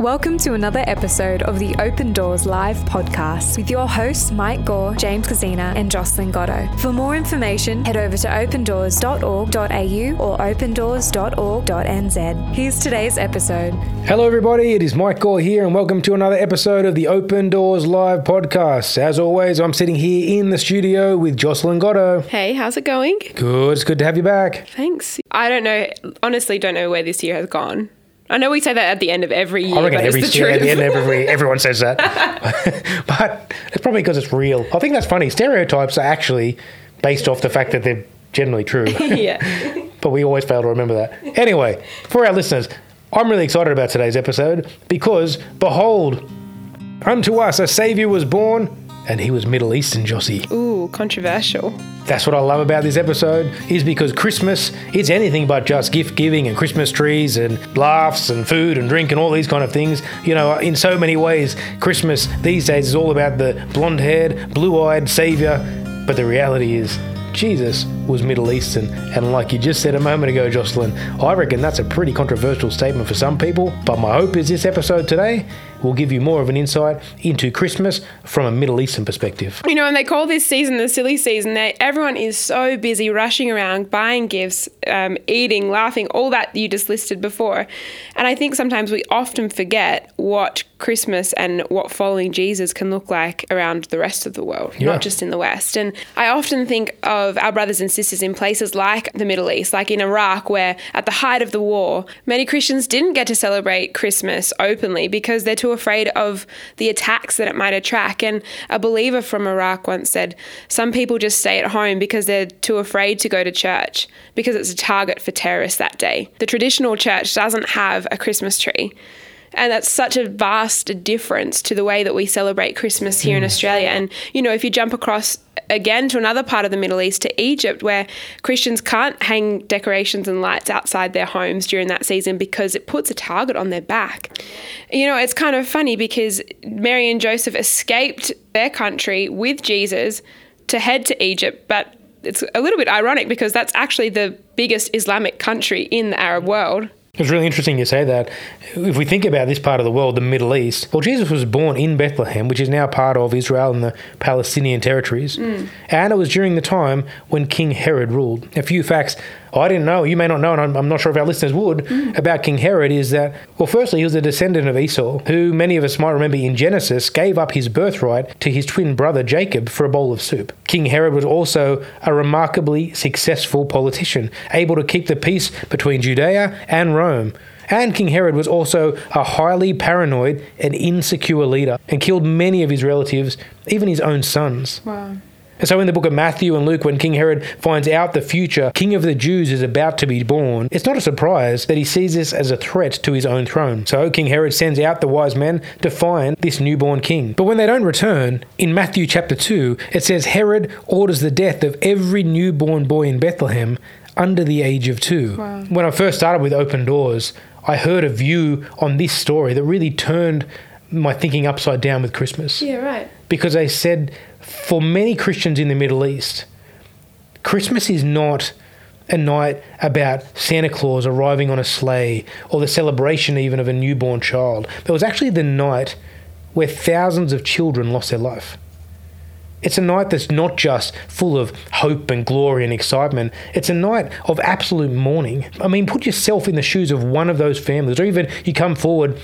Welcome to another episode of the Open Doors Live podcast with your hosts Mike Gore, James Kozina, and Jocelyn Goto. For more information, head over to opendoors.org.au or opendoors.org.nz. Here's today's episode. Hello, everybody. It is Mike Gore here, and welcome to another episode of the Open Doors Live podcast. As always, I'm sitting here in the studio with Jocelyn Goto. Hey, how's it going? Good. It's good to have you back. Thanks. I don't know, honestly, don't know where this year has gone. I know we say that at the end of every year. I reckon but every it's the year, at the end of every everyone says that, but it's probably because it's real. I think that's funny. Stereotypes are actually based off the fact that they're generally true. yeah. but we always fail to remember that. Anyway, for our listeners, I'm really excited about today's episode because, behold, unto us a Saviour was born, and he was Middle Eastern, Jossie. Ooh, controversial. That's what I love about this episode, is because Christmas, it's anything but just gift giving and Christmas trees and laughs and food and drink and all these kind of things. You know, in so many ways, Christmas these days is all about the blonde haired, blue eyed Saviour. But the reality is, Jesus was Middle Eastern. And like you just said a moment ago, Jocelyn, I reckon that's a pretty controversial statement for some people. But my hope is this episode today will give you more of an insight into Christmas from a Middle Eastern perspective. You know, and they call this season the silly season. They, everyone is so busy rushing around, buying gifts, um, eating, laughing, all that you just listed before. And I think sometimes we often forget what Christmas and what following Jesus can look like around the rest of the world, Yeah. not just in the West. And I often think of our brothers and sisters in places like the Middle East, like in Iraq, where at the height of the war, many Christians didn't get to celebrate Christmas openly because they're too afraid of the attacks that it might attract. And a believer from Iraq once said, Some people just stay at home because they're too afraid to go to church because it's a target for terrorists that day. The traditional church doesn't have a Christmas tree. And that's such a vast difference to the way that we celebrate Christmas here in hmm. Australia. And, you know, if you jump across again to another part of the Middle East, to Egypt, where Christians can't hang decorations and lights outside their homes during that season because it puts a target on their back. You know, it's kind of funny because Mary and Joseph escaped their country with Jesus to head to Egypt, but it's a little bit ironic because that's actually the biggest Islamic country in the Arab world. It's really interesting you say that. If we think about this part of the world, the Middle East, well, Jesus was born in Bethlehem, which is now part of Israel and the Palestinian territories. Mm. And it was during the time when King Herod ruled. A few facts I didn't know, you may not know, and I'm, I'm not sure if our listeners would, mm. about King Herod is that, well, firstly, he was a descendant of Esau, who many of us might remember in Genesis gave up his birthright to his twin brother Jacob for a bowl of soup. King Herod was also a remarkably successful politician, able to keep the peace between Judea and Rome. And King Herod was also a highly paranoid and insecure leader and killed many of his relatives, even his own sons. Wow. And so in the book of Matthew and Luke, when King Herod finds out the future king of the Jews is about to be born, it's not a surprise that he sees this as a threat to his own throne. So King Herod sends out the wise men to find this newborn king. But when they don't return, in Matthew chapter 2, it says Herod orders the death of every newborn boy in Bethlehem under the age of two. When I first started with Open Doors, I heard a view on this story that really turned my thinking upside down with Christmas Yeah, right. because they said for many Christians in the Middle East, Christmas is not a night about Santa Claus arriving on a sleigh or the celebration even of a newborn child. It was actually the night where thousands of children lost their life. It's a night that's not just full of hope and glory and excitement. It's a night of absolute mourning. I mean, put yourself in the shoes of one of those families, or even you come forward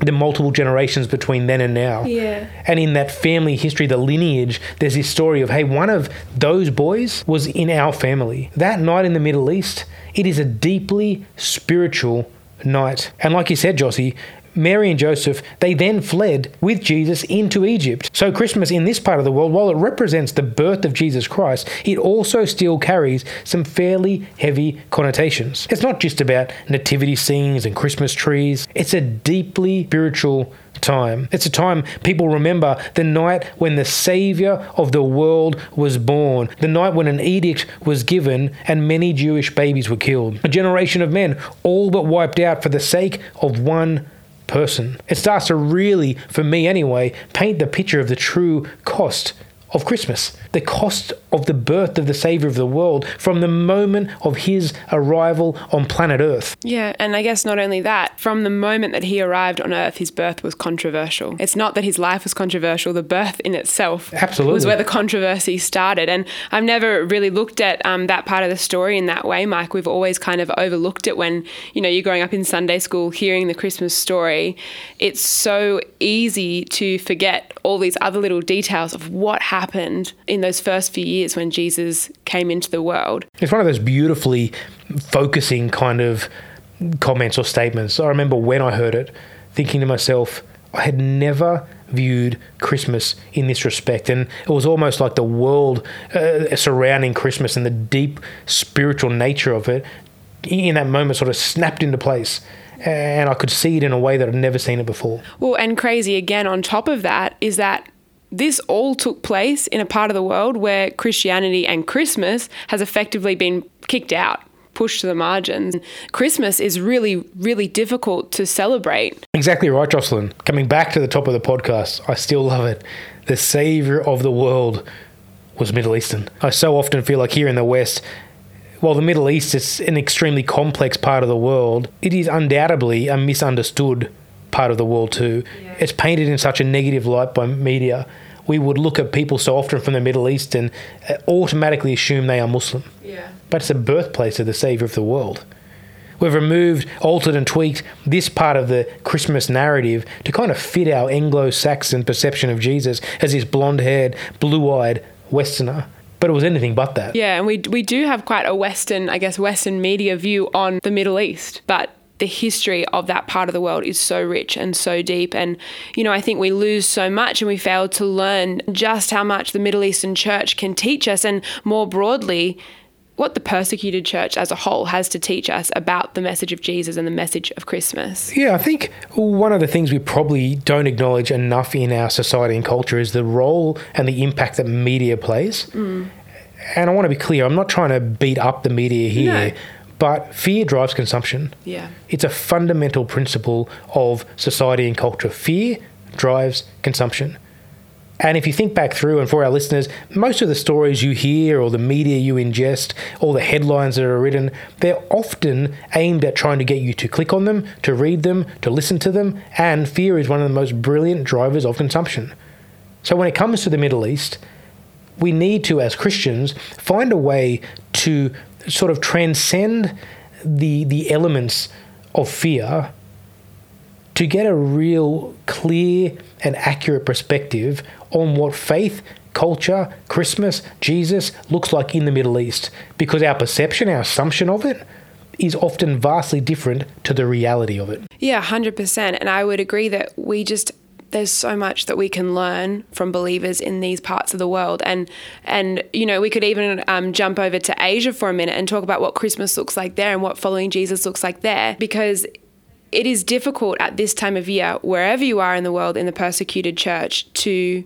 the multiple generations between then and now. Yeah. And in that family history, the lineage, there's this story of, hey, one of those boys was in our family. That night in the Middle East, it is a deeply spiritual night. And like you said, Jossie, Mary and Joseph, they then fled with Jesus into Egypt. So, Christmas in this part of the world, while it represents the birth of Jesus Christ, it also still carries some fairly heavy connotations. It's not just about nativity scenes and Christmas trees, it's a deeply spiritual time. It's a time people remember the night when the Savior of the world was born, the night when an edict was given and many Jewish babies were killed. A generation of men all but wiped out for the sake of one person. It starts to really, for me anyway, paint the picture of the true cost of Christmas. The cost of the birth of the Savior of the world from the moment of his arrival on planet Earth. Yeah, and I guess not only that, from the moment that he arrived on Earth, his birth was controversial. It's not that his life was controversial, the birth in itself Absolutely. was where the controversy started. And I've never really looked at um, that part of the story in that way, Mike. We've always kind of overlooked it when, you know, you're growing up in Sunday school hearing the Christmas story. It's so easy to forget all these other little details of what happened in those first few years when Jesus came into the world. It's one of those beautifully focusing kind of comments or statements. I remember when I heard it, thinking to myself, I had never viewed Christmas in this respect. And it was almost like the world uh, surrounding Christmas and the deep spiritual nature of it in that moment sort of snapped into place. And I could see it in a way that I'd never seen it before. Well, and crazy again on top of that is that this all took place in a part of the world where Christianity and Christmas has effectively been kicked out, pushed to the margins. Christmas is really, really difficult to celebrate. Exactly right, Jocelyn. Coming back to the top of the podcast, I still love it. The savior of the world was Middle Eastern. I so often feel like here in the West, while the Middle East is an extremely complex part of the world, it is undoubtedly a misunderstood part of the world too. Yeah. It's painted in such a negative light by media. We would look at people so often from the Middle East and uh, automatically assume they are Muslim. Yeah. But it's the birthplace of the Savior of the world. We've removed, altered, and tweaked this part of the Christmas narrative to kind of fit our Anglo Saxon perception of Jesus as this blonde haired, blue eyed Westerner but it was anything but that. Yeah, and we we do have quite a Western, I guess, Western media view on the Middle East, but the history of that part of the world is so rich and so deep. And, you know, I think we lose so much and we fail to learn just how much the Middle Eastern church can teach us, and more broadly, what the persecuted church as a whole has to teach us about the message of Jesus and the message of Christmas. Yeah, I think one of the things we probably don't acknowledge enough in our society and culture is the role and the impact that media plays. Mm. And I want to be clear, I'm not trying to beat up the media here. No. But fear drives consumption. Yeah. It's a fundamental principle of society and culture. Fear drives consumption. And if you think back through, and for our listeners, most of the stories you hear or the media you ingest, all the headlines that are written, they're often aimed at trying to get you to click on them, to read them, to listen to them, and fear is one of the most brilliant drivers of consumption. So when it comes to the Middle East, we need to, as Christians, find a way to sort of transcend the the elements of fear to get a real clear and accurate perspective on what faith, culture, Christmas, Jesus looks like in the Middle East. Because our perception, our assumption of it, is often vastly different to the reality of it. Yeah, 100%. And I would agree that we just there's so much that we can learn from believers in these parts of the world. And and you know we could even um, jump over to asia for a minute and talk about what christmas looks like there and what following jesus looks like there because it is difficult at this time of year wherever you are in the world in the persecuted church to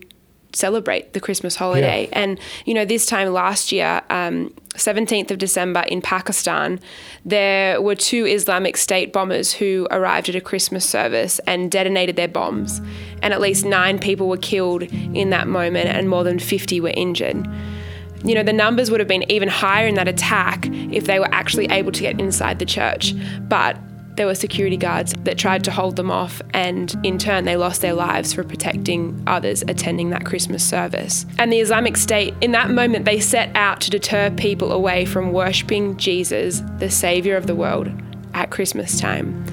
celebrate the Christmas holiday. Yeah. And, you know, this time last year, um, 17th of December in Pakistan, there were two Islamic State bombers who arrived at a Christmas service and detonated their bombs. And at least nine people were killed in that moment, and more than 50 were injured. You know, the numbers would have been even higher in that attack if they were actually able to get inside the church. But there were security guards that tried to hold them off, and in turn, they lost their lives for protecting others attending that Christmas service. And the Islamic State, in that moment, they set out to deter people away from worshipping Jesus, the Saviour of the world, at Christmas time.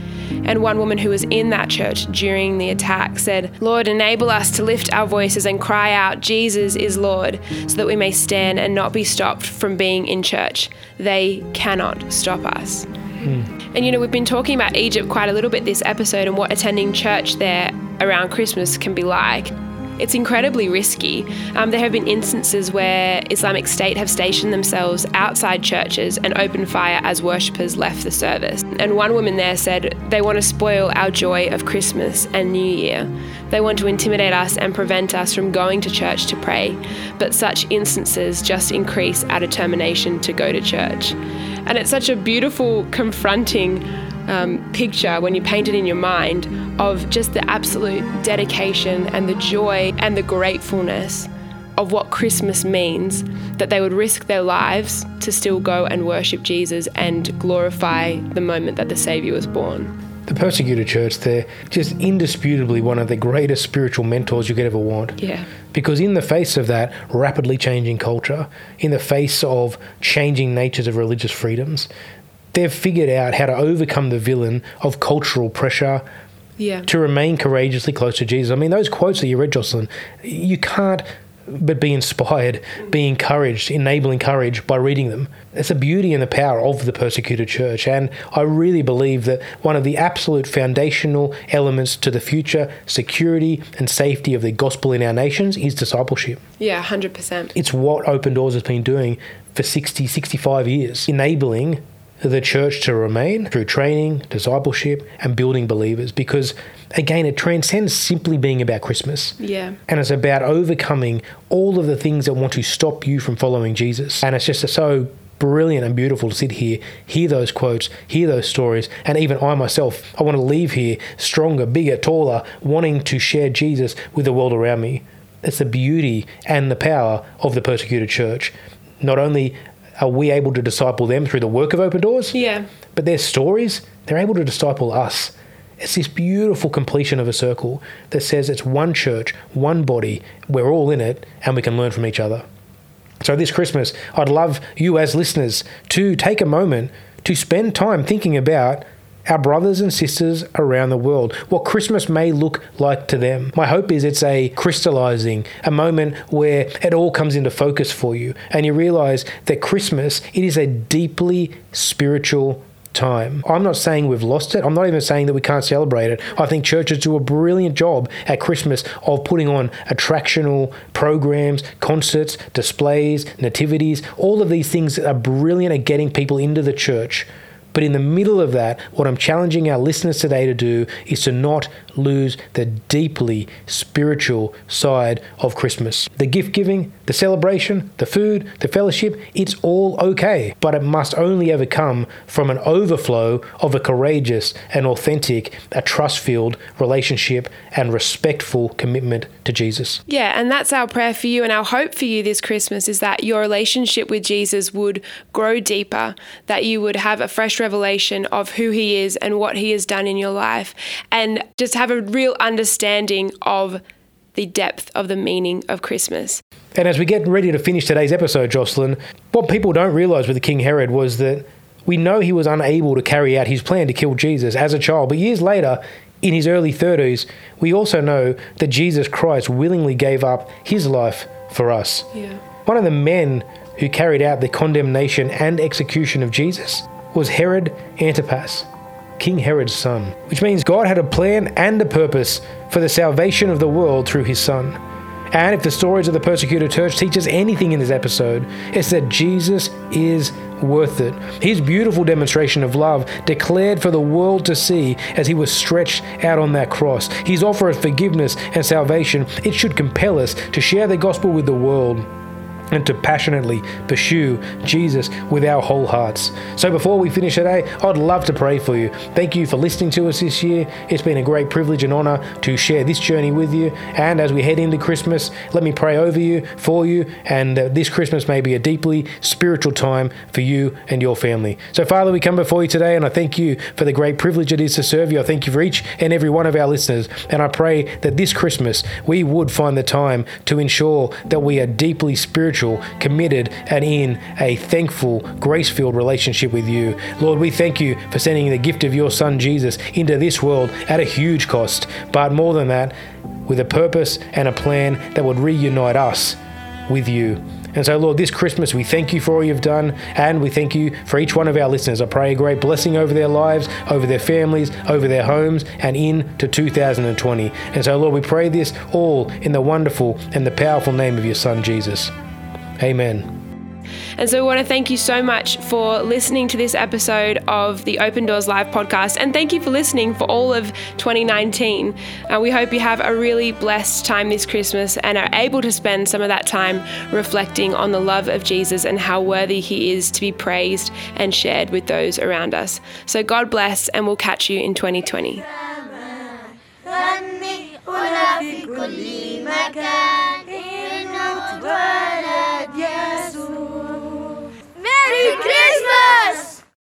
And one woman who was in that church during the attack said, Lord, enable us to lift our voices and cry out, Jesus is Lord, so that we may stand and not be stopped from being in church. They cannot stop us. Mm. And you know, we've been talking about Egypt quite a little bit this episode and what attending church there around Christmas can be like. It's incredibly risky. Um, there have been instances where Islamic State have stationed themselves outside churches and opened fire as worshippers left the service. And one woman there said, They want to spoil our joy of Christmas and New Year. They want to intimidate us and prevent us from going to church to pray. But such instances just increase our determination to go to church. And it's such a beautiful, confronting um, picture when you paint it in your mind of just the absolute dedication and the joy and the gratefulness of what Christmas means, that they would risk their lives to still go and worship Jesus and glorify the moment that the Saviour was born. The persecuted church, they're just indisputably one of the greatest spiritual mentors you could ever want. Yeah. Because in the face of that rapidly changing culture, in the face of changing natures of religious freedoms, they've figured out how to overcome the villain of cultural pressure Yeah. to remain courageously close to Jesus. I mean, those quotes that you read, Jocelyn, you can't but be inspired, be encouraged, enabling courage by reading them. It's a beauty and the power of the persecuted church. And I really believe that one of the absolute foundational elements to the future security and safety of the gospel in our nations is discipleship. Yeah, 100%. It's what Open Doors has been doing for 60, 65 years, enabling the church to remain through training, discipleship, and building believers. Because again, it transcends simply being about Christmas. Yeah. And it's about overcoming all of the things that want to stop you from following Jesus. And it's just so brilliant and beautiful to sit here, hear those quotes, hear those stories, and even I myself, I want to leave here stronger, bigger, taller, wanting to share Jesus with the world around me. It's the beauty and the power of the persecuted church. Not only are we able to disciple them through the work of Open Doors, Yeah. but their stories, they're able to disciple us. It's this beautiful completion of a circle that says it's one church, one body, we're all in it, and we can learn from each other. So, this Christmas, I'd love you as listeners to take a moment to spend time thinking about our brothers and sisters around the world, what Christmas may look like to them. My hope is it's a crystallizing, a moment where it all comes into focus for you, and you realize that Christmas, it is a deeply spiritual time. I'm not saying we've lost it. I'm not even saying that we can't celebrate it. I think churches do a brilliant job at Christmas of putting on attractional programs, concerts, displays, nativities. All of these things are brilliant at getting people into the church. But in the middle of that, what I'm challenging our listeners today to do is to not lose the deeply spiritual side of Christmas. The gift giving, the celebration, the food, the fellowship, it's all okay. But it must only ever come from an overflow of a courageous and authentic, a trust filled relationship and respectful commitment to Jesus. Yeah, and that's our prayer for you and our hope for you this Christmas is that your relationship with Jesus would grow deeper, that you would have a fresh revelation of who he is and what he has done in your life, and just have a real understanding of the depth of the meaning of Christmas. And as we get ready to finish today's episode, Jocelyn, what people don't realize with King Herod was that we know he was unable to carry out his plan to kill Jesus as a child, but years later, in his early 30s, we also know that Jesus Christ willingly gave up his life for us. Yeah. One of the men who carried out the condemnation and execution of Jesus was Herod Antipas, King Herod's son, which means God had a plan and a purpose for the salvation of the world through his son. And if the stories of the persecuted church teach us anything in this episode, it's that Jesus is worth it. His beautiful demonstration of love declared for the world to see as he was stretched out on that cross. His offer of forgiveness and salvation, it should compel us to share the gospel with the world and to passionately pursue Jesus with our whole hearts. So before we finish today, I'd love to pray for you. Thank you for listening to us this year. It's been a great privilege and honor to share this journey with you. And as we head into Christmas, let me pray over you, for you, and uh, this Christmas may be a deeply spiritual time for you and your family. So Father, we come before you today and I thank you for the great privilege it is to serve you. I thank you for each and every one of our listeners. And I pray that this Christmas we would find the time to ensure that we are deeply spiritual committed, and in a thankful, grace filled relationship with you. Lord, we thank you for sending the gift of your Son Jesus into this world at a huge cost, but more than that, with a purpose and a plan that would reunite us with you. And so, Lord, this Christmas, we thank you for all you've done, and we thank you for each one of our listeners. I pray a great blessing over their lives, over their families, over their homes, and into 2020. And so, Lord, we pray this all in the wonderful and the powerful name of your Son, Jesus. Amen. And so we want to thank you so much for listening to this episode of the Open Doors Live podcast. And thank you for listening for all of 2019. Uh, we hope you have a really blessed time this Christmas and are able to spend some of that time reflecting on the love of Jesus and how worthy he is to be praised and shared with those around us. So God bless, and we'll catch you in 2020. Merry Christmas!